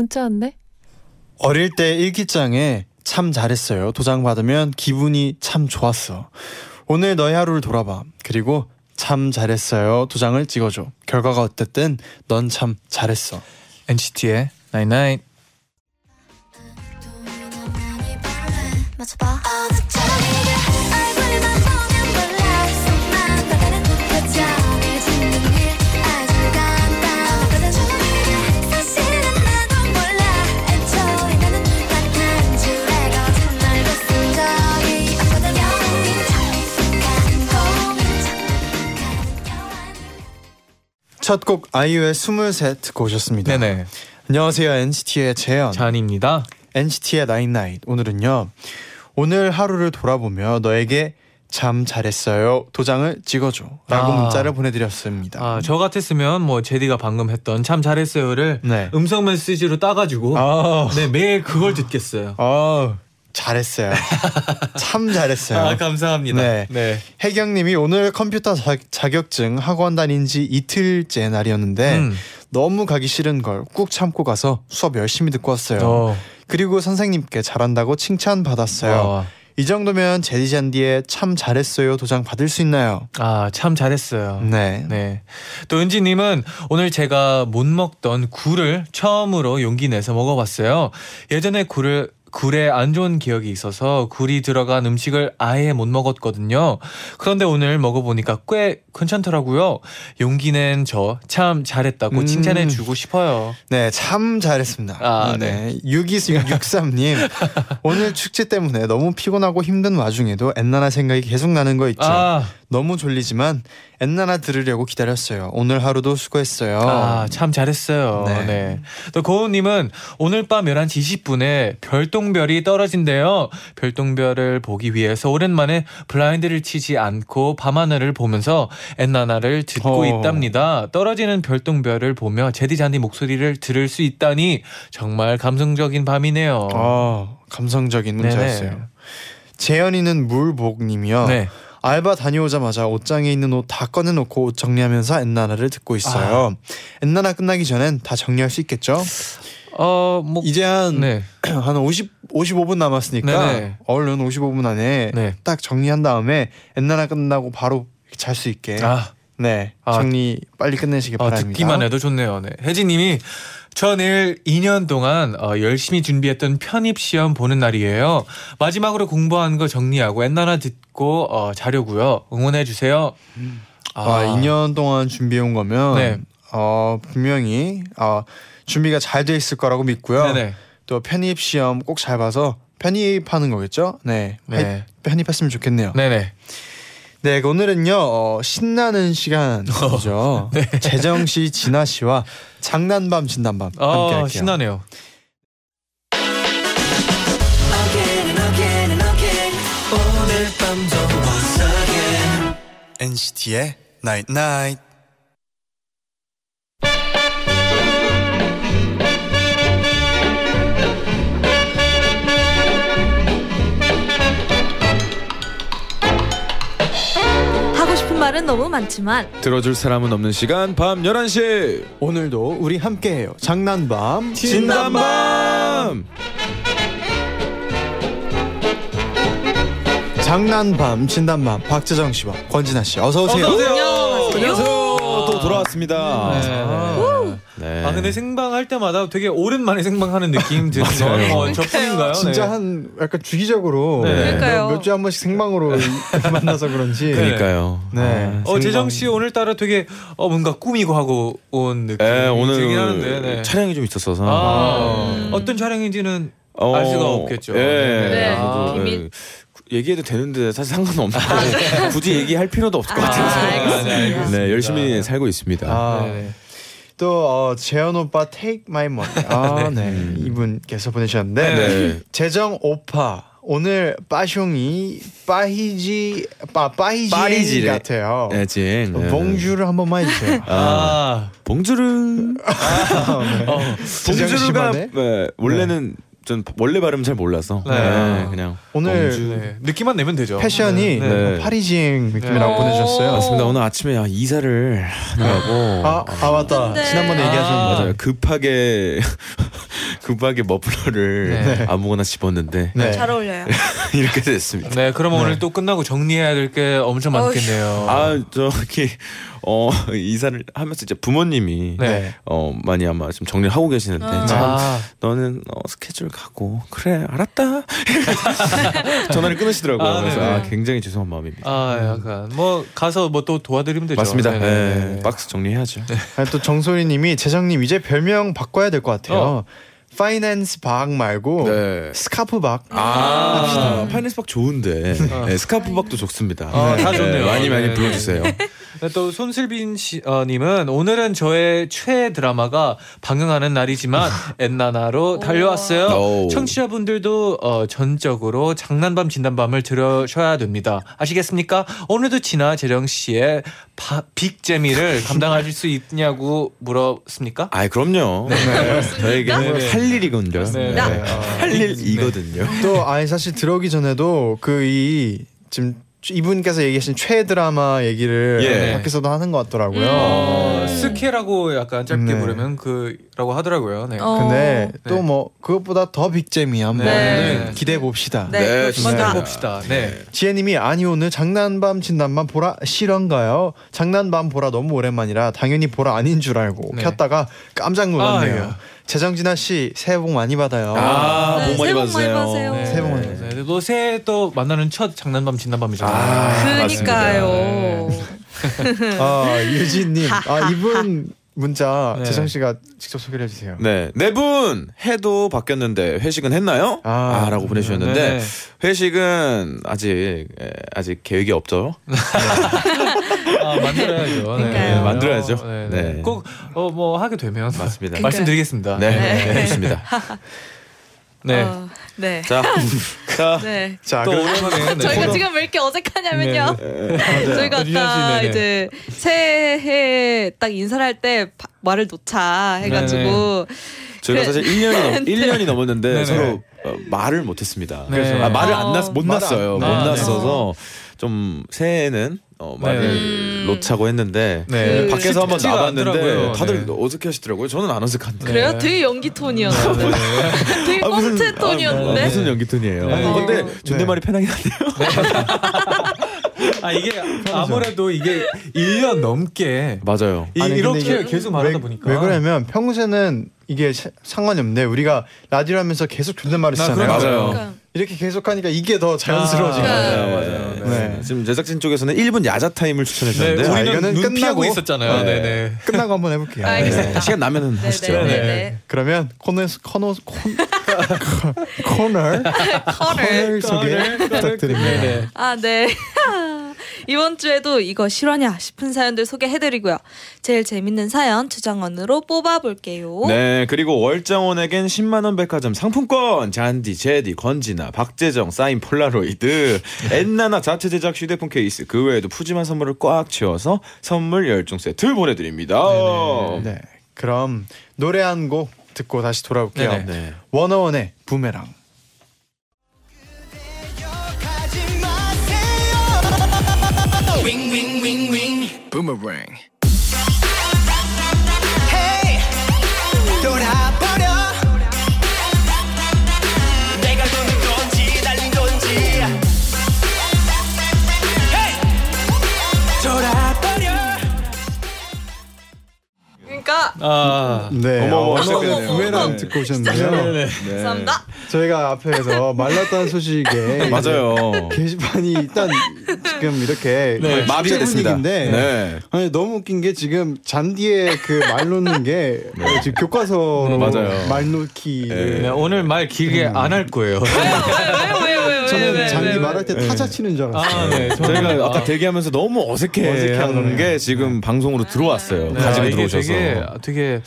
문자 왔네. 어릴 때 일기장에 참 잘했어요. 도장 받으면 기분이 참 좋았어. 오늘 너의 하루를 돌아봐. 그리고 참 잘했어요. 도장을 찍어줘. 결과가 어땠든 넌 참 잘했어. NCT의 Night Night. 맞춰 첫 곡 아이유의 스물셋 듣고 오셨습니다. 네네. 안녕하세요. NCT의 재현. 잔입니다. NCT의 나인나잇. 오늘은요. 오늘 하루를 돌아보며 너에게 참 잘했어요. 도장을 찍어줘. 라고 아. 문자를 보내드렸습니다. 아, 저 같았으면 뭐 제디가 방금 했던 참 잘했어요를 네. 음성 메시지로 따가지고 아, 네 매일 그걸 듣겠어요. 아, 잘했어요. 참 잘했어요. 아 감사합니다. 네. 네. 혜경님이 오늘 컴퓨터 자, 자격증 학원 다닌 지 이틀째 날이었는데 음. 너무 가기 싫은 걸 꾹 참고 가서 수업 열심히 듣고 왔어요. 어. 그리고 선생님께 잘한다고 칭찬 받았어요. 와. 이 정도면 제디잔디의 참 잘했어요 도장 받을 수 있나요? 아, 참 잘했어요. 네. 네. 또 은지님은 오늘 제가 못 먹던 굴을 처음으로 용기 내서 먹어봤어요. 예전에 굴을 굴에 안 좋은 기억이 있어서 굴이 들어간 음식을 아예 못 먹었거든요. 그런데 오늘 먹어보니까 꽤 괜찮더라고요. 용기 낸 저 참 잘했다고 음. 칭찬해 주고 싶어요. 네, 참 잘했습니다. 아, 네. 6263님. 오늘 축제 때문에 너무 피곤하고 힘든 와중에도 엔나나 생각이 계속 나는 거 있죠. 아, 너무 졸리지만 엔나나 들으려고 기다렸어요. 오늘 하루도 수고했어요. 아, 참 잘했어요. 네. 네. 또 고은님은 오늘 밤 11시 20분에 별똥별이 떨어진대요. 별똥별을 보기 위해서 오랜만에 블라인드를 치지 않고 밤하늘을 보면서 엔나나를 듣고 어. 있답니다. 떨어지는 별똥별을 보며 제디잔디 목소리를 들을 수 있다니 정말 감성적인 밤이네요. 아, 감성적인 문자였어요. 재현이는 물복님이요. 네. 알바 다녀오자마자 옷장에 있는 옷 다 꺼내놓고 옷 정리하면서 엔나나를 듣고 있어요. 엔나나 끝나기 전엔 다 정리할 수 있겠죠? 어, 뭐 이제 한, 네. 한 50, 55분 남았으니까 네네. 얼른 55분 안에 네. 딱 정리한 다음에 엔나나 끝나고 바로 잘 수 있게 아, 네 아. 정리 빨리 끝내시길 어, 바랍니다. 듣기만 해도 좋네요. 네. 혜진님이 저 내일 2년 동안 어, 열심히 준비했던 편입 시험 보는 날이에요. 마지막으로 공부한 거 정리하고 엔나나 듣고 어, 자려고요. 응원해 주세요. 아, 2년 동안 준비해 온 거면 네. 어, 분명히 어, 준비가 잘 돼 있을 거라고 믿고요. 네네. 또 편입 시험 꼭 잘 봐서 편입하는 거겠죠? 네. 네. 편입했으면 좋겠네요. 네네. 네, 오늘은요 어, 신나는 시간이죠. 네. 재정 씨, 진아 씨와 장난밤 진단밤 함께 어, 할게요. 신나네요. NCT의 Night Night. 너무 많지만 들어줄 사람은 없는 시간 밤 11시. 오늘도 우리 함께해요. 장난밤 진단밤. 장난밤 진단밤. 박재정 씨와 권진아 씨 어서 오세요. 안녕하세요. 또 돌아왔습니다. 네. 네. 아 근데 생방 할 때마다 되게 오랜만에 생방하는 느낌 드는 맞아요. 거 어, 저뿐인가요? 진짜 네. 한 약간 주기적으로 네. 그러니까요. 몇 주에 한 번씩 생방으로 이렇게 만나서 그런지 그러니까요 네. 아, 어 재정 씨 오늘따라 되게 어 뭔가 꾸미고 하고 온 느낌이 네, 오늘 하는데 네. 촬영이 좀 있었어서 아, 음. 어떤 촬영인지는 어, 알 수가 없겠죠. 예. 네. 예. 얘기해도 되는데 사실 상관없는데 굳이 얘기할 필요도 없을 것 아, 같아서 알겠습니다. 네. 네 열심히 살고 있습니다. 아, 네네. 또 어, 재현 오빠 Take My Money. 아, 네. 이분께서 보내주셨는데 네. 재정 오빠 오늘 빠숑이 빠히지 빠 빠히지 파리지래. 같아요. 네, 진. 네. 봉주를 한 번만 해주세요. 아, 봉주르. 어, 재정 봉주르가 씨만의? 네, 원래는 전 원래 발음 잘 몰라서 네. 네, 그냥 오늘. 네. 느낌만 내면 되죠. 패션이 네. 네. 파리징 느낌이라고 네. 보내주셨어요. 맞습니다. 오늘 아침에 아, 이사를 하고 아, 아 맞다. 어쩐데. 지난번에 아. 얘기하셨는데 맞아요. 급하게 급하게 머플러를 네. 아무거나 집었는데 네. 잘 어울려요. 이렇게 됐습니다. 네, 그럼 오늘 또 끝나고 정리해야 될 게 엄청 많겠네요. 아 저기 어 이사를 하면서 이제 부모님이 네. 어 많이 아마 좀 정리를 하고 계시는데 아. 참 아, 너는 어, 스케줄 가고 그래 알았다 전화를 끊으시더라고요. 아, 그래서 네네. 아, 굉장히 죄송한 마음입니다. 아, 약간 뭐 가서 뭐 또 도와드리면 되죠. 맞습니다. 네네. 네, 박스 정리해야죠. 아니, 또 정소리님이 재정님 이제 별명 바꿔야 될 것 같아요. 어. finance 박 말고 네. 스카프 박. 아, finance 박 좋은데 어. 네, 스카프 박도 좋습니다. 어, 다 좋네요. 많이 많이 네, 불러주세요. 네, 또 손슬빈 씨, 어, 님은 오늘은 저의 최애 드라마가 방영하는 날이지만 엔나나로 달려왔어요. 오. 청취자분들도 어, 전적으로 장난밤 진담밤을 들으셔야 됩니다. 아시겠습니까? 오늘도 진아 재정 씨의 바, big재미를 감당하실 수 있냐고 물었습니까? 아, 그럼요. 네. 저에게는 네네. 할 일이군요. 네, 네. 네. 어, 할 일이거든요. 또 아니 사실 들어오기 전에도 그 이 지금 이분께서 얘기하신 최애 드라마 얘기를 예. 밖에서도 하는 것 같더라고요. 어, 음. 스캐라고 약간 짧게 네. 부르면 그라고 하더라고요. 네. 어. 근데 또 네. 뭐 그것보다 더 big잼이 한번 네. 기대해 봅시다. 네, 네, 그렇습니다. 만들어 네. 봅시다. 네. 지혜님이 아니 오늘 장난밤 진담밤 보라 실화인가요? 장난밤 보라 너무 오랜만이라 당연히 보라 아닌 줄 알고 네. 켰다가 깜짝 놀랐네요. 아유. 재정진아 씨 새해 복 많이 받아요. 아, 네, 복 많이 새해 복 많이 받으세요. 네. 새해 네. 네. 또 새해 또 만나는 첫 장난밤 진단밤이잖아요. 아, 그니까요. 아 유진님, 아. 이분 문자 네. 재정 씨가 직접 소개를 해주세요. 네, 네 분 해도 바뀌었는데 회식은 했나요? 아, 아, 라고 보내주셨는데 네. 회식은 아직 에, 아직 계획이 없죠. 아, 만들어야죠. 네. 그러니까요. 만들어야죠. 네. 네. 네. 꼭어 뭐 하게 되면 맞습니다. 그러니까요. 말씀드리겠습니다. 네, 네. 네. 좋습니다. 네. 어, 네. 자, 자, 네. 자, 또 그- 오랜만에 네. 저희가 지금 왜 이렇게 어색하냐면요. 저희가 유현 씨, 아까 네네. 이제 새해 딱 인사를 할 때 말을 놓자 해가지고 저희가 그래. 사실 1년이 넘, 1년이 넘었는데 네네. 서로 어, 말을 못했습니다. 네. 그래서 아, 말을 안 어. 났, 못 말을 났어요. 안- 못 아, 네. 났어서 좀 새해에는 어, 말을 음. 놓자고 했는데 네. 그- 밖에서 한번 나봤는데 않더라고요. 다들 네. 어색해 하시더라고요. 저는 안 어색한데. 그래요? 네. 되게 연기 톤이었는데 되게 아, 꽁트 톤이었는데 아, 무슨 연기 톤이에요? 네. 아, 근데 어. 존댓말이 편하긴 한데요. 아 이게 아무래도 이게 1년 넘게 맞아요. 이, 아니, 이게 계속 말하다 왜, 보니까 왜 그러냐면 평소에는 이게 사- 상관이 없는데 우리가 라디오 하면서 계속 존댓말을 아, 쓰잖아요. 맞아요. 그러니까 이렇게 계속 하니까 이게 더 자연스러워지는 아. 맞아요, 네. 맞아요. 네. 네. 지금 제작진 쪽에서는 1분 야자 타임을 추천해 네, 주셨는데 자, 우리는 이거는 눈 피하고 끝나고- 있었잖아요. 네. 네네. 끝나고 한번 해볼게요. 네. 시간 나면은 네, 하시죠. 네, 네, 네. 네. 그러면 코너 코너 콘, 코너 코너 소개 부탁드립니다. 아, 네. 이번 주에도 이거 실화냐 싶은 사연들 소개해드리고요. 제일 재밌는 사연 주장원으로 뽑아볼게요. 네, 그리고 월장원에겐 10만 원 백화점 상품권, 진디, 재디, 권진아, 박재정, 사인 폴라로이드, 엔나나 자체 제작 휴대폰 케이스, 그 외에도 푸짐한 선물을 꽉 채워서 선물 10종 세트 보내드립니다. 네, 그럼 노래 한 곡 듣고 다시 돌아올게요. 네네. 네. 원어원의 부메랑. Boomerang. 아 네, 어머, 어머, 원어원의 시작되네요. 부메랑 네. 듣고 오셨는데요. 네네. 감사합니다. 저희가 앞에서 말랐다는 소식에 맞아요. 게시판이 일단 지금 이렇게 네, 마비가 됐습니다. 분위기인데 네. 아니 너무 웃긴 게 지금 잔디의 그 말 놓는 게 지금 교과서로 맞아요. 말 놓기를 네, 오늘 말 길게 안할 거예요. 왜요, 왜요? 저는 왜, 장기 왜, 말할 때 왜? 타자 치는 줄 알았어요. 아, 네. 저희가 아까 아, 대기하면서 너무 어색해하는 어색해하더라고요. 게 지금 방송으로 들어왔어요. 네, 가지고 이게 들어오셔서. 되게 되게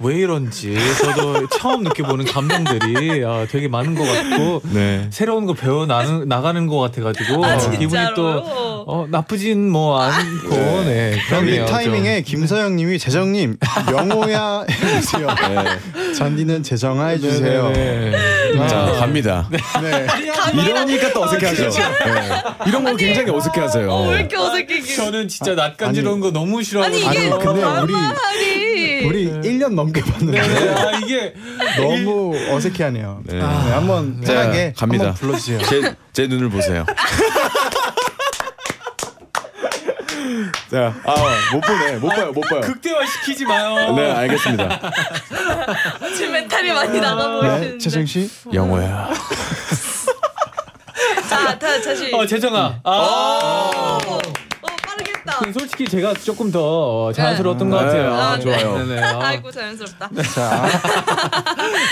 왜 이런지 저도 처음 느껴보는 감정들이 아, 되게 많은 것 같고 네. 새로운 거 배워 나는, 나가는 것 같아가지고 아, 기분이 진짜로요? 또 어, 나쁘진 뭐 않고 네, 이 그렇네요. 타이밍에 김서영님이 재정님 영호야 해주세요. 잔디는 재정아 해주세요. 네, 네, 네. 자 갑니다. 네. 이 러니까 또 어색해하죠. 네. 이런 거 굉장히 어색해하세요. 어, 왜 이렇게 어색해? 저는 진짜 낯간지러운 거 너무 싫어하거든요. 아니 이게 근데 우리 말이 우리 1년 넘게 봤는데 네, 아, 이게 너무 어색해하네요. 네. 네. 한번 자, 편하게 갑니다. 한번 불러주세요. 제, 제 눈을 보세요. 자, 아, 못 보네. 못 봐요, 못 봐요. 극대화 시키지 마요. 네, 알겠습니다. 지금 멘탈이 많이 나가 보이는데. 네, 재정 씨. 영호야. 자, 다 다시. 어 재정아. 아. 어, 빠르겠다. 그 솔직히 제가 조금 더 자연스러웠던 것 네. 같아요. 아, 네. 좋아요. 네네. 아, 아이고 자연스럽다. 자,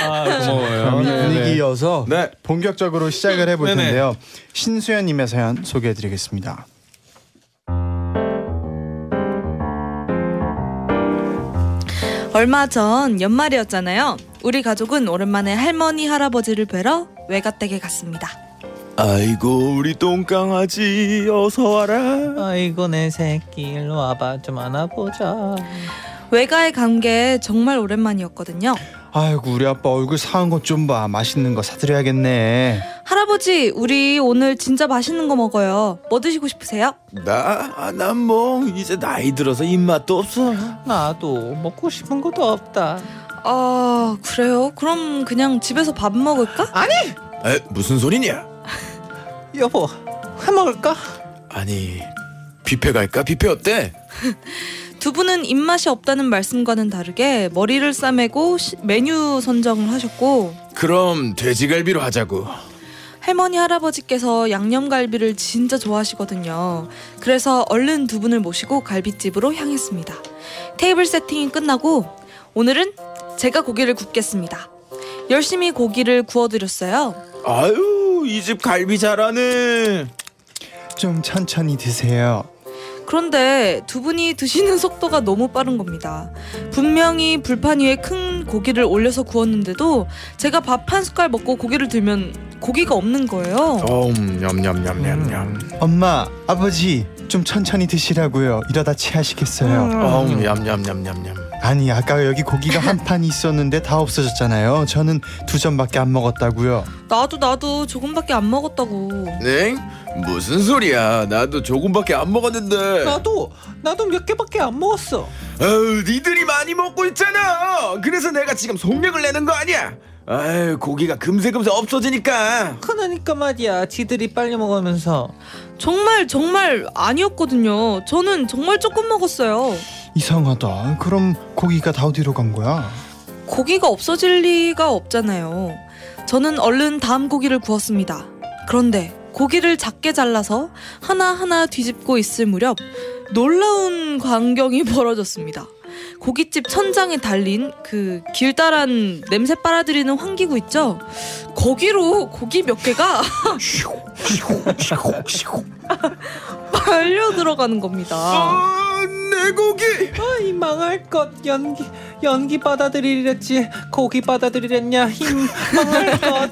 아, 고마워요. 그럼 이 네 네. 분위기 이어서 네. 본격적으로 시작을 해볼 네네. 텐데요. 신수연님의 사연 소개해드리겠습니다. 얼마 전 연말이었잖아요. 우리 가족은 오랜만에 할머니 할아버지를 뵈러 외가 댁에 갔습니다. 아이고, 우리 똥강아지, 어서 와라. 아이고 내 새끼 일로 와봐 좀 안아보자. 외가에 간 게 정말 오랜만이었거든요. 아이고 우리 아빠 얼굴 상한 것 좀 봐. 맛있는 거 사드려야겠네. 할아버지, 우리 오늘 진짜 맛있는 거 먹어요. 뭐 드시고 싶으세요? 나, 아, 난 뭐, 이제 나이 들어서 입맛도 없어. 나도 먹고 싶은 것도 없다. 아, 그래요? 그럼 그냥 집에서 밥 먹을까? 에, 무슨 소리냐? 여보 해 먹을까? 아니, 뷔페 갈까? 뷔페 어때? 두 분은 입맛이 없다는 말씀과는 다르게 머리를 싸매고 시- 메뉴 선정을 하셨고 그럼 돼지갈비로 하자고. 할머니 할아버지께서 양념갈비를 진짜 좋아하시거든요. 그래서 얼른 두 분을 모시고 갈비집으로 향했습니다. 테이블 세팅이 끝나고 오늘은 제가 고기를 굽겠습니다. 열심히 고기를 구워드렸어요. 아유, 이 집 갈비 잘하네. 좀 천천히 드세요. 그런데 두 분이 드시는 속도가 너무 빠른 겁니다. 분명히 불판 위에 큰 고기를 올려서 구웠는데도 제가 밥 한 숟갈 먹고 고기를 들면 고기가 없는 거예요. 음, 냠냠냠냠냠. 엄마, 아버지 좀 천천히 드시라고요. 이러다 체하시겠어요. 음, 냠냠냠냠냠냠. 아니 아까 여기 고기가 한 판 있었는데 다 없어졌잖아요. 저는 두 점밖에 안 먹었다고요. 나도 나도 조금밖에 안 먹었다고. 네? 무슨 소리야? 나도 조금밖에 안 먹었는데. 나도 나도 몇 개밖에 안 먹었어. 아유, 니들이 많이 먹고 있잖아. 그래서 내가 지금 속력을 내는 거 아니야? 아유, 고기가 금세금세 없어지니까. 그러니까 말이야. 지들이 빨리 먹으면서 정말 정말 아니었거든요. 저는 정말 조금 먹었어요. 이상하다. 그럼 고기가 다 어디로 간 거야? 고기가 없어질 리가 없잖아요. 저는 얼른 다음 고기를 구웠습니다. 그런데 고기를 작게 잘라서 하나하나 뒤집고 있을 무렵 놀라운 광경이 벌어졌습니다. 고깃집 천장에 달린 그 길다란 냄새 빨아들이는 환기구 있죠? 거기로 고기 몇 개가 말려 들어가는 겁니다. 아, 내 고기. 아 이 망할 것 연기 연기 받아들이랬지 고기 받아들이랬냐 힘 망할 것.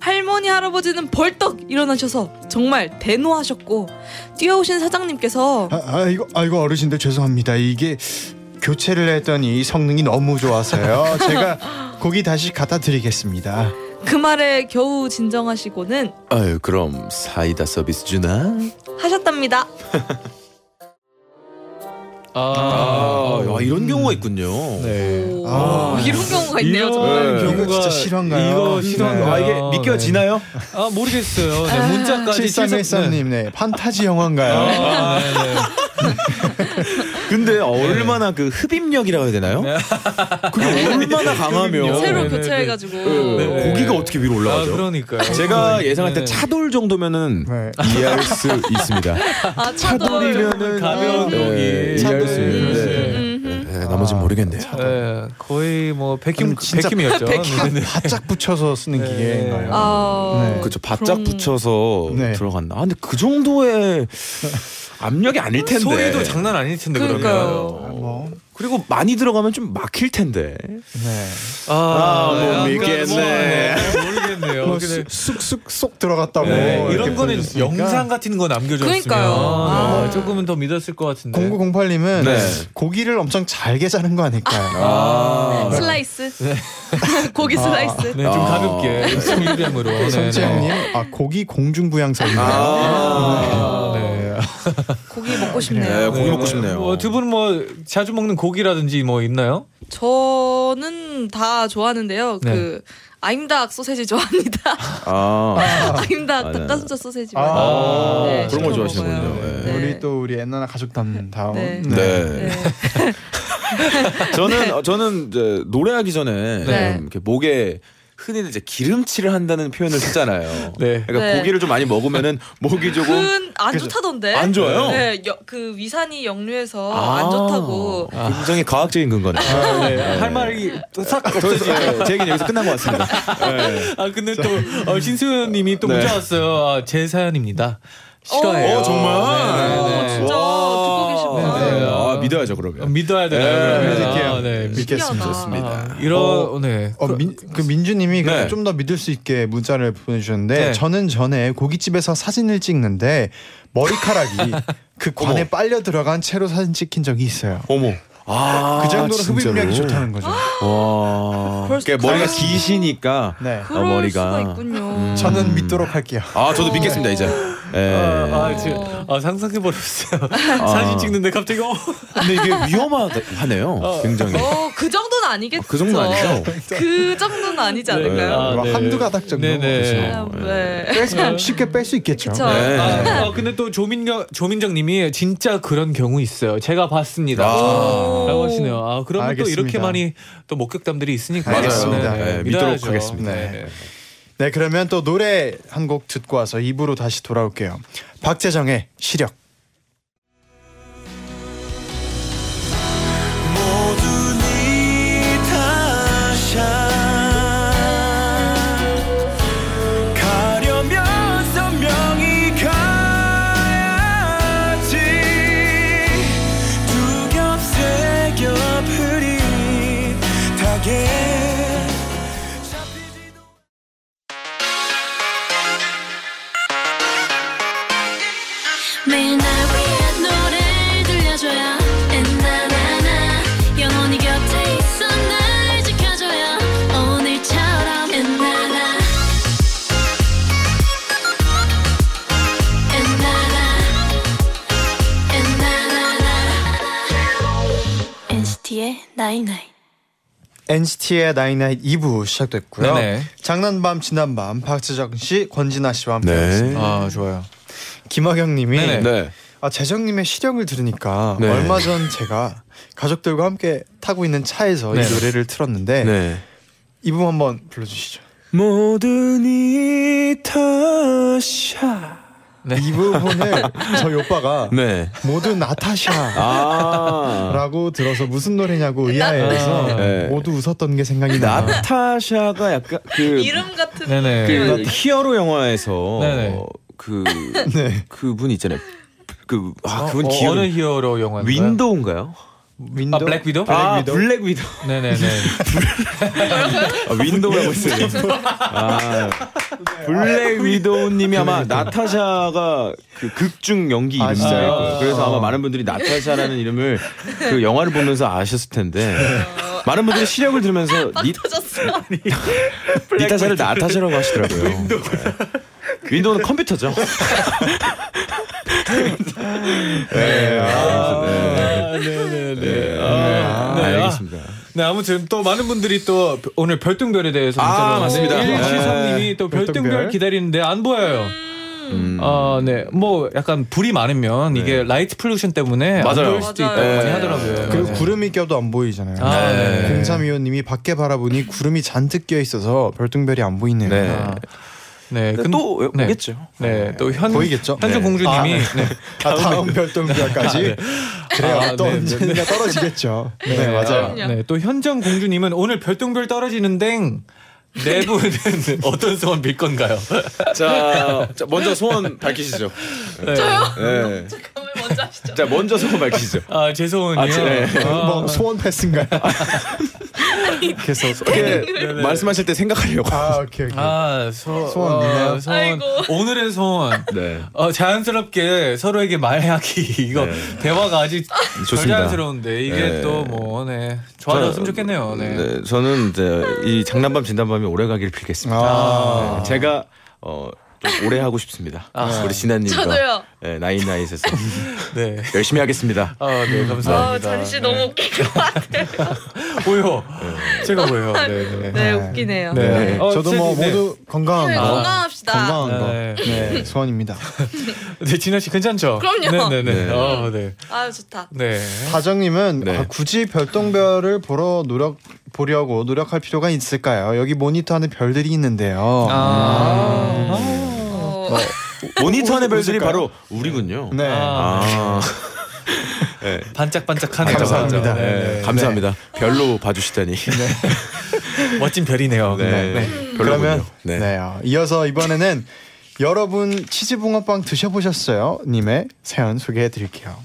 할머니 할아버지는 벌떡 일어나셔서 정말 대노하셨고 뛰어오신 사장님께서 아, 아 이거 아 이거 어르신들 죄송합니다. 이게 교체를 했더니 성능이 너무 좋아서요. 제가 고기 다시 갖다 드리겠습니다. 그 말에 겨우 진정하시고는 아유, 그럼 사이다 서비스 주나? 하셨답니다. 아, 야, 이런 경우가 있군요. 네. 오, 아, 이런 경우가 있네요 정말. 네. 이거 진짜 실화인가요? 이거 실화인가요? 아, 이게 믿겨지나요? 아 모르겠어요. 네, 문자까지 7313님, 네 판타지 영화인가요? 아, 네. 근데 얼마나 그 흡입력이라고 해야 되나요? 그게 얼마나 강하면 새로 네, 네, 교체해가지고 네, 네. 고기가 어떻게 위로 아 올라가죠? 그러니까요. 제가 예상할 때 네. 차돌 정도면은 네. 이해할 수 있습니다. 아 차돌 차돌이면은 가벼운 네, 고기. 이해할 수 차돌. 네, 나머지는 모르겠네요. 네, 거의 뭐 그럼 진짜 백킴이었죠. 네, 네. 바짝 붙여서 쓰는 네. 기계인가요? 아, 네. 그렇죠. 바짝 그럼- 붙여서 네. 들어간다. 아, 근데 그 정도의 압력이 아닐 텐데. 소리도 장난 아닐 텐데 그러니까요. 그러면. 뭐 그리고 많이 들어가면 좀 막힐 텐데. 네. 아, 못 약간 믿겠네. 뭐, 네, 모르겠네요. 뭐 쑥쑥 쏙 들어갔다고 네, 이런 거는 보여줬으니까. 영상 같은 거 남겨줬으면 그러니까요. 어, 아. 조금은 더 믿었을 것 같은데. 0908님은 네. 고기를 엄청 잘게 자른 거 아닐까요? 아. 슬라이스. 고기 슬라이스. 네, 좀 아. 가볍게. 네, 손채영님, 네. 아 고기 공중부양사입니다. 아. 네. 고기 먹고 네, 싶네요. 고기 먹고 싶네요. 뭐, 두분뭐 자주 먹는 고기라든지 뭐 있나요? 저는 다 좋아하는데요. 네. 그 아임닭 소세지 좋아합니다. 아. 아임닭 아, 네. 닭가슴살 소세지 아, 많이 네, 그런 걸 시켜 좋아하시는군요. 먹어요. 네. 우리 또 우리 엔나나 가족 담 다음. 네. 네. 네. 저는 어, 저는 이제 노래하기 전에 네. 좀 이렇게 목에 흔히들 이제 기름칠을 한다는 표현을 쓰잖아요. 네. 그러니까 네. 고기를 좀 많이 먹으면은 목이 조금 그죠. 좋다던데. 안 좋아요? 네, 여- 그 위산이 역류해서 아. 안 좋다고. 굉장히 과학적인 근거네요. 아, 네. 할 말이 싹더 이상 네, 제 얘기는 여기서 끝난 것 같습니다. 네. 아 근데 또 어, 신수연님이 또 네. 문자 왔어요. 아, 제 사연입니다. 싫어해요. 어, 정말? 네, 네, 네. 진짜 듣고 계시구나. 아, 믿어야죠 그러면. 믿어야 되나요? 네. 아, 네. 믿겠습니다. 좋습니다. 아, 이런 네. 어, 민, 그 민주님이 네. 좀더 믿을 수 있게 문자를 보내주셨는데 네. 저는 전에 고깃집에서 사진을 찍는데 머리카락이 그 관에 어머. 빨려 들어간 채로 사진 찍힌 적이 있어요. 어머. 아, 그 정도로 진짜로? 흡입력이 좋다는 거죠. 와. 수- 그러니까 머리가 기시니까. 네. 그럴 어, 머리가. 수가 있군요. 저는 믿도록 할게요. 아, 저도 믿겠습니다 이제. 예. 아, 아, 지금, 아 상상해 버렸어요. 사진 찍는데 갑자기 어. 근데 이게 위험하네요. 굉장히. 어, 그 정도는 아니겠죠. 그 정도는 아니죠? 그 정도는 아니지 않을까요? 아, 뭐 네. 한두 가닥 정도. 네네. 아, 네. 뺄- 쉽게 뺄 수 있겠죠. 네. 아, 아, 근데 또 조민정 조민정님이 진짜 그런 경우 있어요. 제가 봤습니다. 아. 라고 하시네요. 아 그러면 또 알겠습니다. 이렇게 많이 또 목격담들이 있으니까 알겠습니다. 네, 믿도록 믿어야죠. 하겠습니다. 네, 네. 네, 그러면 또 노래 한 곡 듣고 와서 2부로 다시 돌아올게요. 박재정의 시력. NCT의 나인나잇 2부 시작됐고요. 네네. 장난밤 지난밤 박재정 씨, 권진아 씨와 함께 네. 아 좋아요. 김학영 님이 네네. 네. 아, 재정님의 시력을 들으니까 네. 얼마 전 제가 가족들과 함께 타고 있는 차에서 네. 이 노래를 틀었는데 네. 이 부분 한번 불러주시죠. 모두 네 탓이야. 네. 이 부분을 저희 오빠가 네. 모두 나타샤라고 아. 들어서 무슨 노래냐고 의아해해서 네. 모두 웃었던 게 생각이 나. 나타샤가 약간 그 이름 같은 네네. 그 히어로 영화에서 네네. 그 네. 그분 있잖아요. 그 아, 그분 어, 기억 어느 히어로 영화인가요? 윈도우인가요? 윈도 아 블랙 위도? 아? 블랙 위도우. 네네네. 아, 윈도우라고 했어요. 아, 블랙 위도우님이 아마 나타샤가 그 극중 연기 아, 이름이잖아요. 진짜요? 그래서 아마 많은 분들이 나타샤라는 이름을 그 영화를 보면서 아셨을 텐데 많은 분들이 사연을 들으면서 니. 니타샤를 나타샤라고 하시더라고요. 네. 윈도우는 컴퓨터죠. 네, 아, 네 네 네. 아, 네, 네, 알겠습니다. 네 아무튼 또 많은 분들이 또 오늘 별똥별에 대해서 아, 맞습니다. 일시성님이 또 별똥별. 기다리는데 안 보여요. 음. 아, 네. 뭐 약간 불이 많으면 이게 light pollution 때문에 안 맞아요. 보일 수도. 있다고 많이 네. 하더라고요. 그리고 네. 구름이 껴도 안 보이잖아요. 아, 네. 0325님이 밖에 바라보니 구름이 잔뜩 껴 있어서 별똥별이 안 보이네요. 네. 아, 네, 네, 근- 또 네. 오겠죠. 네, 또 현, 보이겠죠? 현정 네. 공주님이 아, 네. 네. 아, 다음 별똥별까지 그래요. 아, 또 네, 네, 언젠가 떨어지겠죠. 네, 맞아요. 그럼요. 네, 또 현정 공주님은 오늘 별똥별 떨어지는 땡. 네 분은 어떤 소원 빌 건가요? 자, 자, 먼저 소원 밝히시죠. 네. 네. 잠깐만 먼저 하시죠. 자, 먼저 소원 밝히시죠. 아, 제 소원이요. 아, 네. 아, 뭐 소원 패스인가요? 계속 이렇게 말씀하실 때 생각하려고. 아 오케이 오케이. 아, 소, 소원 있나요? 어, 소원. 아이고. 오늘의 소원. 네. 어, 자연스럽게 서로에게 말하기 이거 네. 대화가 아직 좋습니다. 자연스러운데 이게 네. 또뭐 네. 좋아졌으면 좋겠네요. 네. 네, 저는 이제 이 장난밤 진단밤이 오래 가길 빌겠습니다. 아. 네, 제가 어, 좀 오래 하고 싶습니다. 아. 우리 진아님과 저도요. 네, 나인나잇에서 네. 열심히 하겠습니다. 아, 네, 감사합니다. 아, 잔씨 너무 웃긴 것 같아요. 보여. 제가 보여. 네, 네. 네, 웃기네요. 네. 네. 어, 저도 뭐 네. 모두 건강한 네, 거 건강합시다. 건강한 거 네. 네, 소원입니다. 네, 진아 씨 괜찮죠? 그럼요. 네, 네, 네. 네. 어, 네. 아유 좋다. 네. 다정님은 네. 아, 굳이 별똥별을 보러 노력 보려고 노력할 필요가 있을까요? 여기 모니터하는 별들이 있는데요. 아. 어, 모니터 안의 별들이? 바로 우리군요. 네. 아. 네. 반짝반짝하네요. 감사합니다. 네, 네. 감사합니다. 별로 봐주시다니. 멋진 별이네요. 네. 네. 그러면 네. 네. 어, 이어서 이번에는 여러분 치즈붕어빵 드셔보셨어요? 님의 사연 소개해드릴게요.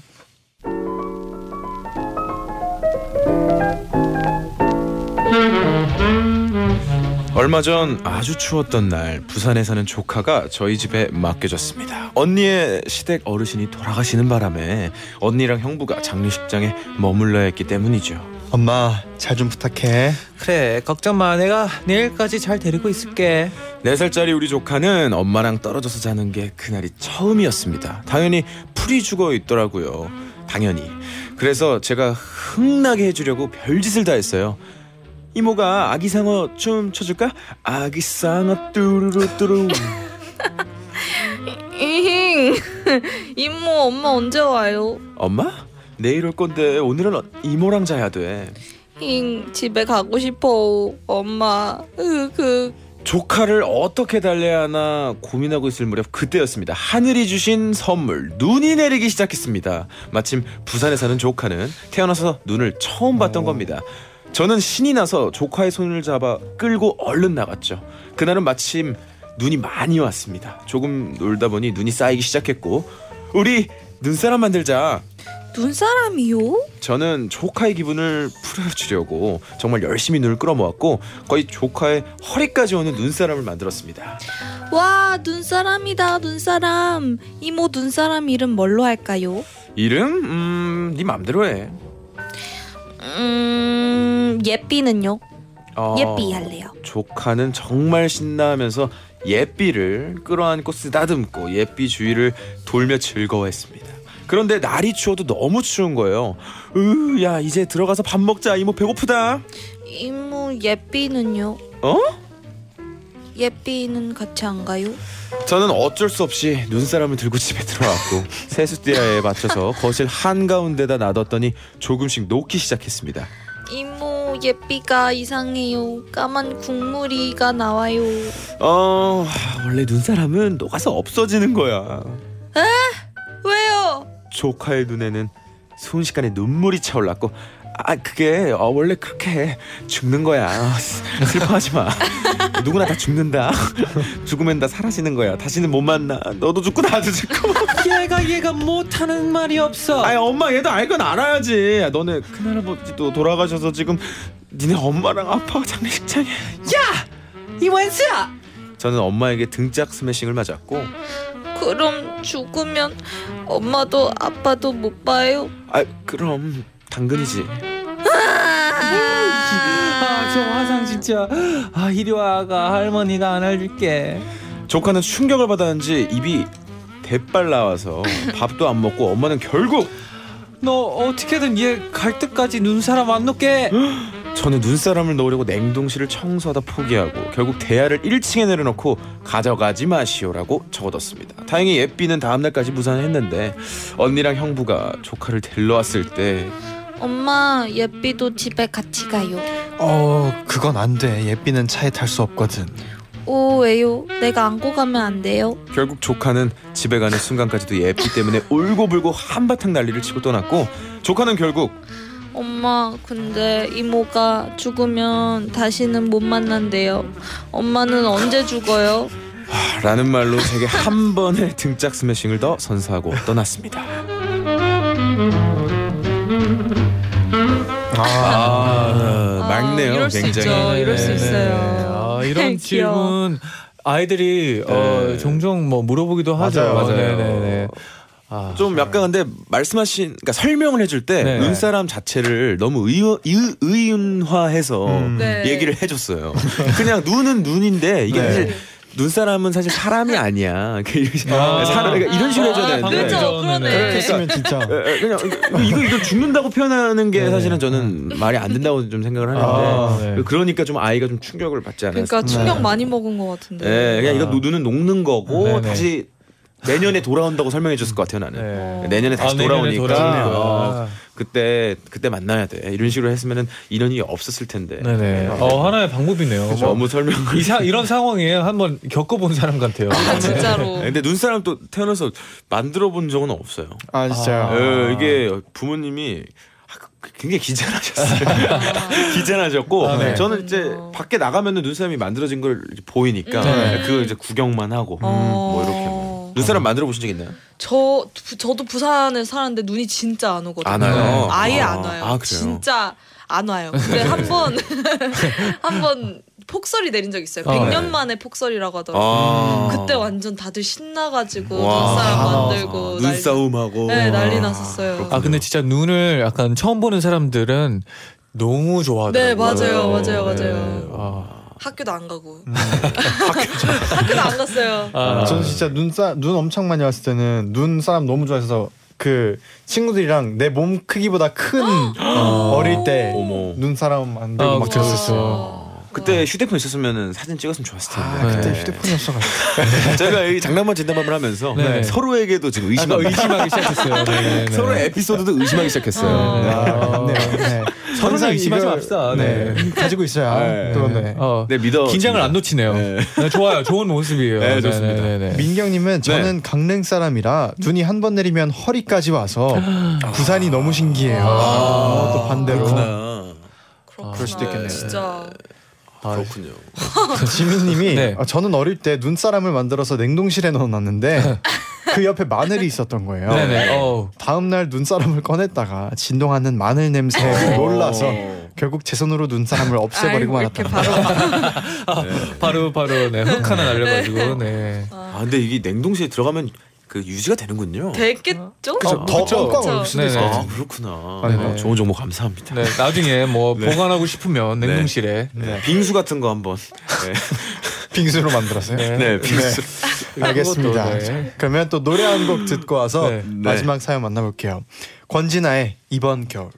얼마 전 아주 추웠던 날 부산에 사는 조카가 저희 집에 맡겨졌습니다. 언니의 시댁 어르신이 돌아가시는 바람에 언니랑 형부가 장례식장에 머물러야 했기 때문이죠. 엄마 잘 좀 부탁해. 그래, 걱정 마. 내가 내일까지 잘 데리고 있을게. 네 살짜리 우리 조카는 엄마랑 떨어져서 자는 게 그날이 처음이었습니다. 당연히 풀이 죽어 있더라고요. 당연히. 그래서 제가 흥나게 해주려고 별짓을 다 했어요. 이모가 아기상어 춤 춰줄까? 아기상어 뚜루루뚜루 이힝. 이모 엄마 언제 와요? 엄마? 내일 올 건데 오늘은 어- 이모랑 자야 돼. 힝 집에 가고 싶어. 엄마. 으그 조카를 어떻게 달래야 하나 고민하고 있을 무렵 그때였습니다. 하늘이 주신 선물 눈이 내리기 시작했습니다. 마침 부산에 사는 조카는 태어나서 눈을 처음 봤던 겁니다. 저는 신이 나서 조카의 손을 잡아 끌고 얼른 나갔죠. 그날은 마침 눈이 많이 왔습니다. 조금 놀다 보니 눈이 쌓이기 시작했고 우리 눈사람 만들자. 눈사람이요? 저는 조카의 기분을 풀어주려고 정말 열심히 눈을 끌어모았고 거의 조카의 허리까지 오는 눈사람을 만들었습니다. 와 눈사람이다 눈사람. 이모 눈사람 이름 뭘로 할까요? 이름? 음, 네 맘대로 해. 음 예삐는요? 어, 예삐 할래요. 조카는 정말 신나하면서 예삐를 끌어안고 쓰다듬고 예삐 주위를 돌며 즐거워했습니다. 그런데 날이 추워도 너무 추운 거예요. 으, 야 이제 들어가서 밥 먹자. 이모 배고프다. 이모 예삐는요? 어? 예삐는 같이 안 가요? 저는 어쩔 수 없이 눈사람을 들고 집에 들어왔고 세숫대야에 맞춰서 거실 한가운데다 놔뒀더니 조금씩 녹기 시작했습니다. 이모 예삐가 이상해요. 까만 국물이가 나와요. 어 원래 눈사람은 녹아서 없어지는 거야. 왜요? 조카의 눈에는 순식간에 눈물이 차올랐고 아 그게 어, 원래 그렇게 죽는 거야. 아, 슬- 슬퍼하지 마. 누구나 다 죽는다. 죽으면 다 사라지는 거야. 다시는 못 만나. 너도 죽고 나도 죽고. 얘가 얘가 못하는 말이 없어. 아니 엄마 얘도 알건 알아야지. 야, 너네 큰할아버지도 돌아가셔서 지금 니네 엄마랑 아빠가 장례식장에 이원수야. 저는 엄마에게 등짝 스매싱을 맞았고. 그럼 죽으면 엄마도 아빠도 못 봐요. 아 그럼 당근이지 아, 저 화상 진짜. 아, 이리 와가 할머니가 안아줄게. 조카는 충격을 받았는지 입이 대빨 나와서 밥도 안 먹고 엄마는 결국 너 어떻게든 얘 갈 때까지 눈사람 안 놓게. 저는 눈사람을 넣으려고 냉동실을 청소하다 포기하고 결국 대야를 1층에 내려놓고 가져가지 마시오라고 적어뒀습니다. 다행히 예삐는 다음날까지 무산했는데 언니랑 형부가 조카를 데리러 왔을 때 엄마 예삐도 집에 같이 가요. 어 그건 안 돼. 예삐는 차에 탈 수 없거든. 오 왜요? 내가 안고 가면 안 돼요? 결국 조카는 집에 가는 순간까지도 예삐 때문에 울고불고 한바탕 난리를 치고 떠났고 조카는 결국 엄마 근데 이모가 죽으면 다시는 못 만난대요. 엄마는 언제 죽어요? 라는 말로 제게 한 번의 등짝 스매싱을 더 선사하고 떠났습니다. 아, 막네요. 이럴 수 굉장히. 있죠. 이럴 수 네, 네. 있어요. 아, 이런 귀여워. 질문 아이들이 어, 네. 종종 뭐 물어보기도 하죠. 맞아요, 맞아요. 네네네. 아, 좀 약간 근데 말씀하신 그러니까 설명을 해줄 때 네. 눈사람 자체를 너무 의, 의, 의윤화해서 음. 네. 얘기를 해줬어요. 그냥 눈은 눈인데 이게 네. 사실 눈사람은 사실 사람이 아니야. 그 이런 식으로 아. 사람 그러니까 이런 식으로 해줘야 아, 되는데. 그죠, 네. 그러네. 그렇게 했으면 진짜 에, 에, 그냥 이거 이거, 죽는다고 표현하는 게 네. 사실은 저는 말이 안 된다고 좀 생각을 하는데 아, 네. 그러니까 좀 아이가 좀 충격을 받지 않았어요. 그러니까 충격 네. 많이 먹은 것 같은데. 예, 그냥 이거 아. 눈은 녹는 거고 네네. 다시 내년에 돌아온다고 설명해 줬을 것 같아요 나는. 네. 내년에 다시 아, 내년에 돌아오니까 돌아오니까. 어, 그때 그때 만나야 돼 이런 식으로 했으면은 인연이 없었을 텐데. 네네. 어 하나의 방법이네요. 뭐, 너무 설명을. 이 사, 이런 상황에 한번 겪어본 사람 같아요. 아 진짜로. 네, 근데 눈사람 또 태어나서 만들어 본 적은 없어요. 아 진짜요. 아. 예, 이게 부모님이 굉장히 귀찮으셨어요. 귀찮으셨고 아, 네. 저는 이제 그렇군요. 밖에 나가면은 눈사람이 만들어진 걸 보이니까 네. 그걸 이제 구경만 하고 어. 뭐 이렇게 뭐. 눈사람 만들어 보신 적 있나요? 저 부- 저도 부산에 사는데 눈이 진짜 안 오거든요. 안 와요? 아예 아. 안 와요. 아, 그래요? 진짜 안 와요. 근데 한 번 한 번 폭설이 내린 적 있어요. 아, 100년 네. 만에 폭설이라고 하더라고요. 아. 그때 완전 다들 신나가지고 와. 눈사람 만들고 난리- 눈싸움하고 네 난리 와. 났었어요. 아 근데 진짜 눈을 약간 처음 보는 사람들은 너무 좋아하더라고요. 네 맞아요 맞아요 네. 맞아요. 아, 학교도 안 가고 학교도 안 갔어요. 아, 저는 진짜 눈싸 눈 엄청 많이 왔을 때는 눈 사람 너무 좋아해서 그 친구들이랑 내 몸 크기보다 큰 어릴 때. 눈 사람 만들고 아, 막 그쵸, 그랬었어요. 그때 휴대폰 있었으면 사진 찍었으면 좋았을 텐데. 아, 그때 네. 휴대폰이 없어가지고 제가 이 장난만 진단밤을 하면서 네. 서로에게도 지금 아, 의심하기 의심하기 시작했어요. 네, 네, 네. 서로 에피소드도 의심하기 시작했어요. 어. 네. 아, 맞네 요. 네. 항상 의심하지 이걸, 맙시다. 네. 네. 가지고 있어야 네. 또 네. 어, 네, 믿어. 긴장을 안 놓치네요. 네. 네, 좋아요. 좋은 모습이에요. 네, 좋습니다. 네, 네, 네. 민경님은 저는 강릉 사람이라 눈이 한 번 내리면 허리까지 와서 부산이 너무 신기해요. 아, 또 반대로 그렇구나. 그렇구나. 그럴 수도 있겠네요. 진짜 아, 그렇군요. 지민님이 네. 어, 저는 어릴 때 눈사람을 만들어서 냉동실에 넣어놨는데 그 옆에 마늘이 있었던 거예요. 네네. 어, 다음 날 눈사람을 꺼냈다가 진동하는 마늘 냄새에 놀라서 결국 제 손으로 눈사람을 없애버리고 말았다. 바로 바로 바로 네, 흙 하나 날려가지고 네. 아 근데 이게 냉동실에 들어가면 그 유지가 되는군요. 됐겠죠? 어, 더 그쵸. 꽝꽝 그쵸. 올 수도. 있어요. 아 그렇구나. 네네. 어, 좋은 정보 감사합니다. 네, 나중에 뭐 네. 보관하고 싶으면 냉동실에 네. 빙수 같은 거 한번. 네, 빙수로 만들었어요. 네. 네 빙수. 알겠습니다. 그것도, 네. 그러면 또 노래 한 곡 듣고 와서 네. 마지막 사연 만나볼게요. 권진아의 이번 겨울.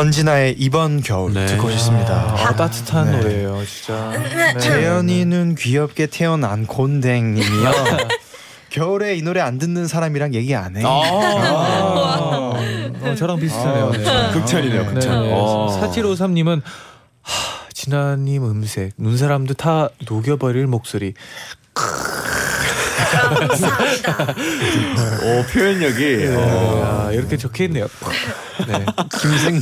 권진아의 이번 겨울 네. 듣고 오셨습니다. 아, 따뜻한 네. 노래예요, 진짜. 네. 재현이는 귀엽게 태어난 곤댕님이요. 겨울에 이 노래 안 듣는 사람이랑 얘기 안 해. 아, 어, 저랑 비슷하네요. 네. 극찬이네요, 네, 극찬. 네. 어. 4753님은 하, 진아님 음색, 눈사람도 다 녹여버릴 목소리. 오 표현력이. 어. 야, 이렇게 적혀 있네요. 네. 김승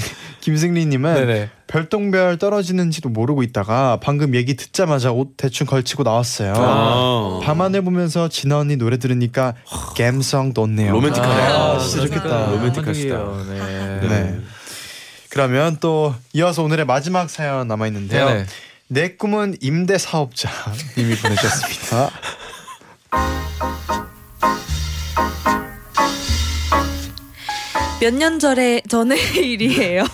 김승리님은 네네. 별똥별 떨어지는지도 모르고 있다가 방금 얘기 듣자마자 옷 대충 걸치고 나왔어요. 아. 밤하늘 보면서 진아 언니 노래 들으니까 감성 돋네요. 로맨틱하네요. 아, 진짜 좋겠다. 로맨틱하시다. 네. 네. 그러면 또 이어서 오늘의 마지막 사연 남아 있는데요. 내 꿈은 임대 사업자 님이 보내주셨습니다. 몇 년 전에 전의 일이에요.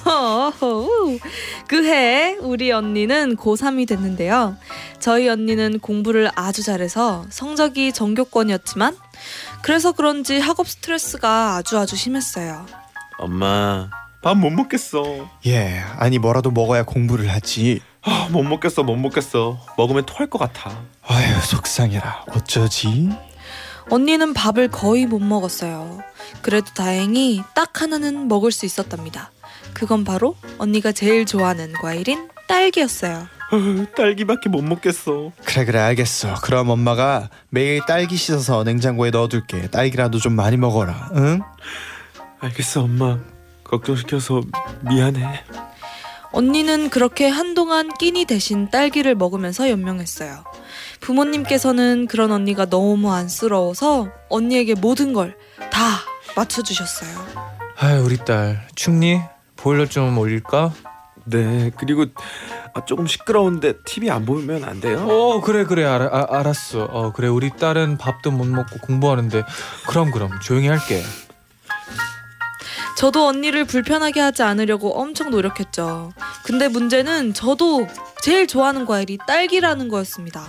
그 해 우리 언니는 고3이 됐는데요. 저희 언니는 공부를 아주 잘해서 성적이 전교권이었지만 그래서 그런지 학업 스트레스가 아주 아주 심했어요. 엄마 밥 못 먹겠어. 예, 아니 뭐라도 먹어야 공부를 하지. 아, 못 먹겠어 못 먹겠어. 먹으면 토할 것 같아. 아휴 속상해라. 어쩌지? 언니는 밥을 거의 못 먹었어요. 그래도 다행히 딱 하나는 먹을 수 있었답니다. 그건 바로 언니가 제일 좋아하는 과일인 딸기였어요. 아, 딸기밖에 못 먹겠어. 그래 그래 알겠어. 그럼 엄마가 매일 딸기 씻어서 냉장고에 넣어둘게. 딸기라도 좀 많이 먹어라. 응? 알겠어 엄마. 걱정시켜서 미안해. 언니는 그렇게 한동안 끼니 대신 딸기를 먹으면서 연명했어요. 부모님께서는 그런 언니가 너무 안쓰러워서 언니에게 모든 걸 다 맞춰주셨어요. 아유 우리 딸 춥니? 보일러 좀 올릴까? 네 그리고 아, 조금 시끄러운데 TV 안 보면 안 돼요? 어 그래 그래 알, 아, 알았어 어 그래 우리 딸은 밥도 못 먹고 공부하는데 그럼 그럼 조용히 할게 저도 언니를 불편하게 하지 않으려고 엄청 노력했죠. 근데 문제는 저도 제일 좋아하는 과일이 딸기라는 거였습니다.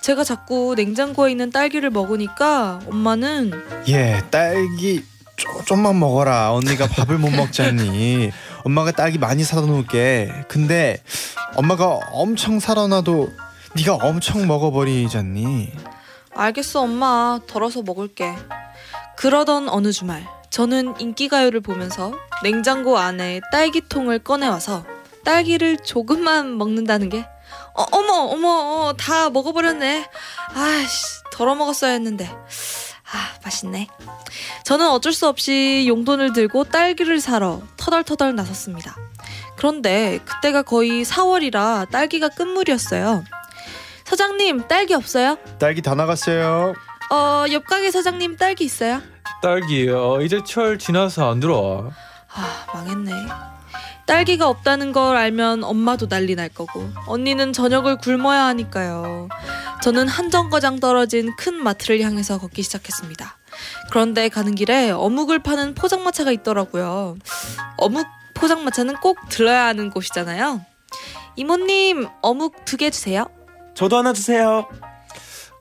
제가 자꾸 냉장고에 있는 딸기를 먹으니까 엄마는 예, 딸기 좀, 좀만 먹어라. 언니가 밥을 못 먹잖니. 엄마가 딸기 많이 사다 놓을게. 근데 엄마가 엄청 사다 놔도 네가 엄청 먹어버리잖니. 알겠어 엄마 덜어서 먹을게. 그러던 어느 주말 저는 인기가요를 보면서 냉장고 안에 딸기통을 꺼내와서 딸기를 조금만 먹는다는 게 어, 어머 어머 어, 다 먹어버렸네. 아씨 덜어 먹었어야 했는데 아 맛있네. 저는 어쩔 수 없이 용돈을 들고 딸기를 사러 터덜터덜 나섰습니다. 그런데 그때가 거의 4월이라 딸기가 끝물이었어요. 사장님 딸기 없어요? 딸기 다 나갔어요. 어, 옆 가게 사장님 딸기 있어요? 딸기 어, 이제 철 지나서 안 들어와 아, 망했네. 딸기가 없다는 걸 알면 엄마도 난리 날 거고 언니는 저녁을 굶어야 하니까요. 저는 한 정거장 떨어진 큰 마트를 향해서 걷기 시작했습니다. 그런데 가는 길에 어묵을 파는 포장마차가 있더라고요. 어묵 포장마차는 꼭 들러야 하는 곳이잖아요. 이모님 어묵 두 개 주세요. 저도 하나 주세요.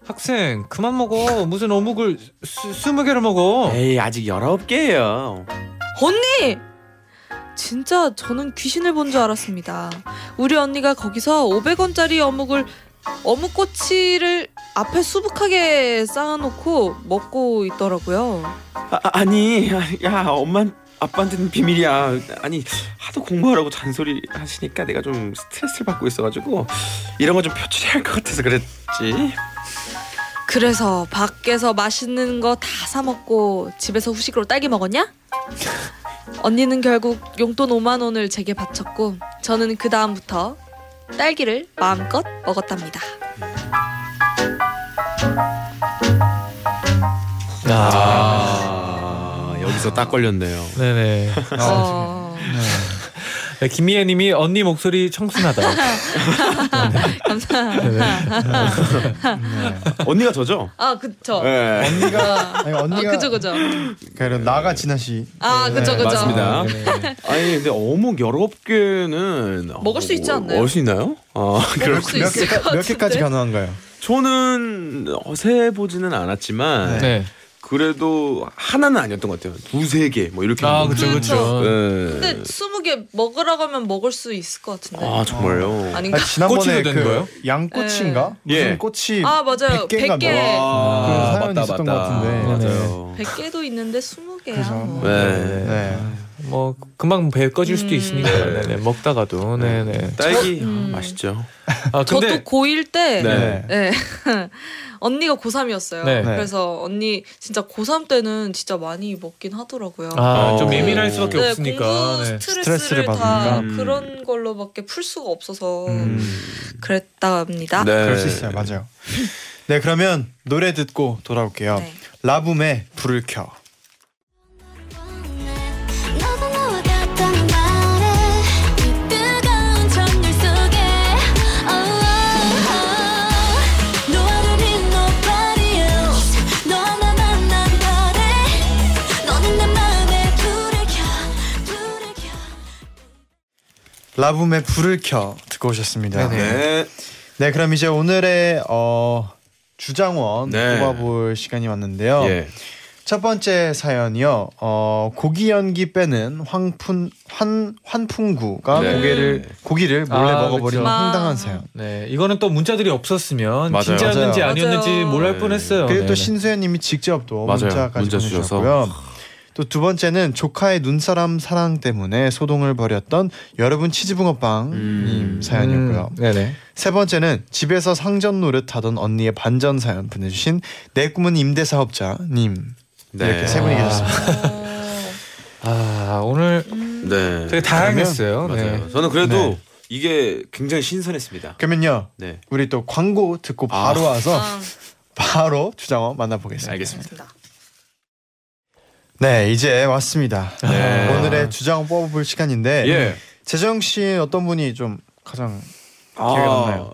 학생 그만 먹어 무슨 어묵을 스, 스무 개를 먹어 에이 아직 열아홉 개예요. 언니! 진짜 저는 귀신을 본 줄 알았습니다. 우리 언니가 거기서 500원짜리 어묵을 어묵꼬치를 앞에 수북하게 쌓아놓고 먹고 있더라고요. 아, 아니 야 엄마 아빠한테는 비밀이야. 아니 하도 공부하라고 잔소리 하시니까 내가 좀 스트레스를 받고 있어가지고 이런 거 좀 표출해야 할 것 같아서 그랬지. 그래서 밖에서 맛있는 거 다 사 먹고 집에서 후식으로 딸기 먹었냐? 언니는 결국 용돈 5만 원을 제게 바쳤고 저는 그 다음부터 딸기를 마음껏 먹었답니다. 아 여기서 딱 걸렸네요. 네네 어, 네, 김미애님이 언니 목소리 청순하다 감사합니다. 언니가 저죠? 아 그쵸. 네. 언니가 아니, 아, 언니가 그죠 그죠. 그럼 나가 진아 씨. 아 그죠 그죠. 맞습니다. 네네. 아니 근데 어묵 열아홉 개는 먹을 수 있지 않나요? 먹을 수 있나요? 아 먹을 수 몇, 있을 개, 것몇 개까지? 가능한가요? 저는 어 세 보지는 않았지만 네. 그래도 하나는 아니었던 것 같아요. 두세 개 뭐 이렇게. 아. 그쵸 네. 근데 스무 개 먹으라고 하면 먹을 수 있을 것 같은데. 아 정말요. 아닌가? 아니, 지난번에 꼬치도 된 거예요? 그 양꼬치인가? 네. 무슨 예. 꼬치 아 맞아요. 100개인가 100개. 와, 그 사연이 있었던 것 같은데. 맞아요. 100개도 있는데 20개야. 그래서. 뭐. 네. 네. 뭐 금방 배 꺼질 수도 음. 있으니까 네. 네네 먹다가도 네네 딸기 음. 아, 맛있죠. 아 근데 저도 고1 때 네. 네. 언니가 고3이었어요. 네. 그래서 언니 진짜 고3 때는 진짜 많이 먹긴 하더라고요. 아좀 어. 예민할 수밖에 네, 없으니까 공부 네. 스트레스를, 스트레스를 다 받으니까. 음. 그런 걸로밖에 풀 수가 없어서 음. 그랬답니다. 네. 그럴 수 있어요. 맞아요. 네, 그러면 노래 듣고 돌아올게요. 네. 라붐의 불을 켜. 라붐의 불을 켜 듣고 오셨습니다. 네네. 네. 네, 그럼 이제 오늘의 어 주장원 네. 뽑아볼 시간이 왔는데요. 예. 첫 번째 사연이요. 어 고기 연기 빼는 황푼 환 환풍구가 네. 고기를 고기를 몰래 아, 먹어버리는 그쵸. 황당한 아. 사연. 네, 이거는 또 문자들이 없었으면 맞아요. 진짜였는지 맞아요. 아니었는지 맞아요. 몰랄 네. 뻔했어요. 그리고 또 네, 네. 신수연님이 직접 또 맞아요. 문자까지 문자 주셔서. 보내주셨고요. 또 두 번째는 조카의 눈사람 사랑 때문에 소동을 벌였던 여러분 치즈붕어빵님 음. 사연이었고요. 음, 네네. 세 번째는 집에서 상전 노릇 하던 언니의 반전 사연 보내주신 내 꿈은 임대 사업자님 네. 이렇게 세 분이 아. 계셨습니다. 어, 아 오늘 네. 되게 다양했어요. 맞아요. 네. 저는 그래도 네. 이게 굉장히 신선했습니다. 그러면요 네. 우리 또 광고 듣고 바로 아. 와서 아, 바로 주장원 만나보겠습니다. 알겠습니다. 네 이제 왔습니다. 네. 오늘의 주장원 뽑아볼 시간인데 예. 재정 씨 어떤 분이 좀 가장 기억에 남나요?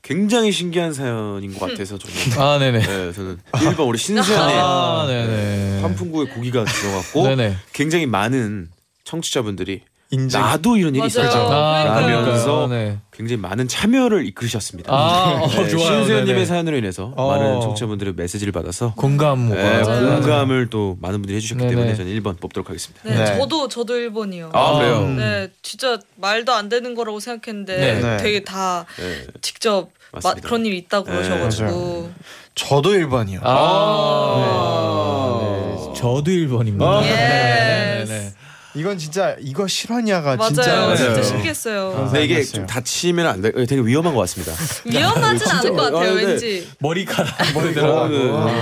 굉장히 신기한 사연인 것 같아서 저는. 아 네네. 네, 저는 1번 우리 신수연의 아 네네. 환풍구에 고기가 들어갔고 네네. 굉장히 많은 청취자분들이 인증 나도 이런 일이. 있었죠. 아, 그러니까요. 라면서 네. 굉장히 많은 참여를 이끌으셨습니다. 아, 어, 네, 좋아요. 신수연님의 네네. 사연으로 인해서 어. 많은 청취자분들의 메시지를 받아서 공감 네, 공감을 또 많은 분들이 해주셨기 네네. 때문에 저는 1번 뽑도록 하겠습니다. 네, 네. 저도 저도 1번이요. 아, 그래요? 음. 네, 진짜 말도 안 되는 거라고 생각했는데 네. 네. 되게 다 네. 직접 마. 그런 일이 있다고 네, 그러셔가지고 저도 1번이요. 아, 네. 저도 1번입니다. 아. yes. 이건 진짜 이거 실화냐가 맞아요. 진짜 맞아요. 진짜 신기했어요. 아. 근데 이게. 좀 다치면 안 돼. 되게 위험한 것 같습니다. 위험하진 않을 것 같아요, 아, 네. 왠지. 머리카락 머리 어, 네, 들어가고.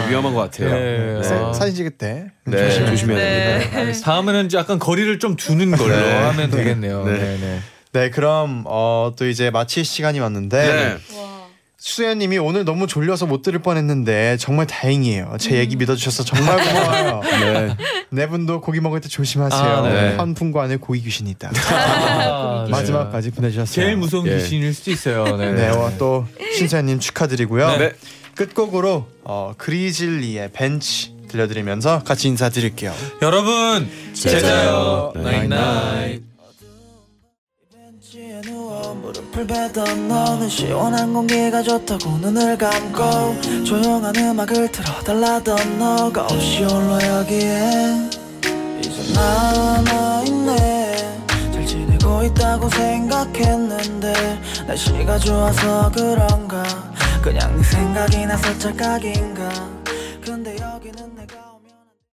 위험한 것 같아요. 네. 사- 아. 사진 찍을 때 네, 조심해야 조심해야 네. 됩니다. 알겠습니다. 다음에는 약간 거리를 좀 두는 걸로 네. 하면 네. 되겠네요. 네. 네. 네. 네, 그럼 어, 또 이제 마칠 시간이 왔는데 네. 와. 수연님이 오늘 너무 졸려서 못 들을 뻔했는데 정말 다행이에요. 제 얘기 믿어주셔서 정말 고마워요. 네. 네 분도 고기 먹을 때 조심하세요. 아, 네. 환풍구 안에 고기 귀신이 있다. 아, 네. 마지막까지 보내주셨어요. 제일 무서운 예. 귀신일 수도 있어요. 네. 네, 와, 또 신수연님 축하드리고요. 네. 끝곡으로 어, 그리즐리의 벤치 들려드리면서 같이 인사드릴게요. 여러분 잘자요 네. night night. 무릎을 베던 너는 시원한 공기가 좋다고 눈을 감고 조용한 음악을 틀어달라던 너가 없이 홀로 여기에 이제 남아있네. 잘 지내고 있다고 생각했는데 날씨가 좋아서 그런가? 그냥 네 생각이 나서 착각인가 근데 여기는 내가